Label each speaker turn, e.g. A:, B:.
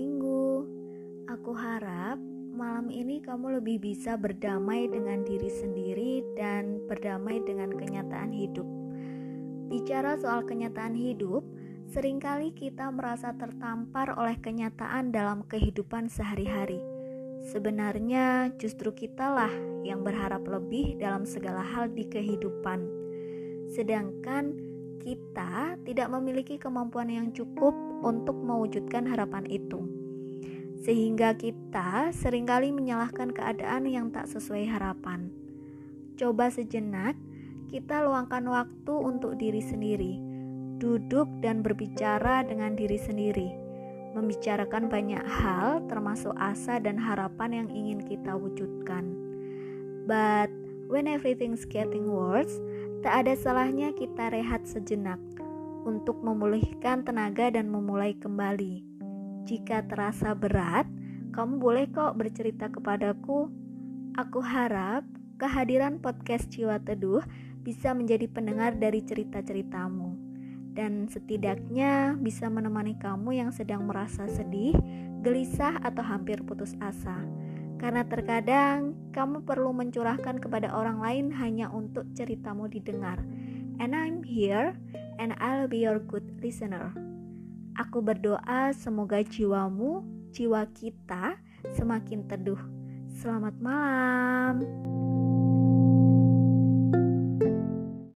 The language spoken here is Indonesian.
A: minggu. Aku harap malam ini kamu lebih bisa berdamai dengan diri sendiri dan berdamai dengan kenyataan hidup. Bicara soal kenyataan hidup, sering kali kita merasa tertampar oleh kenyataan dalam kehidupan sehari-hari. Sebenarnya, justru kitalah yang berharap lebih dalam segala hal di kehidupan, sedangkan kita tidak memiliki kemampuan yang cukup untuk mewujudkan harapan itu sehingga kita sering kali menyalahkan keadaan yang tak sesuai harapan. Coba sejenak, kita luangkan waktu untuk diri sendiri, duduk dan berbicara dengan diri sendiri, membicarakan banyak hal, termasuk asa dan harapan yang ingin kita wujudkan. But when everything's getting worse, tak ada salahnya kita rehat sejenak untuk memulihkan tenaga dan memulai kembali. Jika terasa berat, kamu boleh kok bercerita kepadaku. Aku harap kehadiran podcast Jiwa Teduh bisa menjadi pendengar dari cerita-ceritamu dan setidaknya bisa menemani kamu yang sedang merasa sedih, gelisah, atau hampir putus asa. Karena terkadang kamu perlu mencurahkan kepada orang lain hanya untuk ceritamu didengar. And I'm here and I'll be your good listener. Aku berdoa semoga jiwamu, jiwa kita semakin teduh. Selamat malam.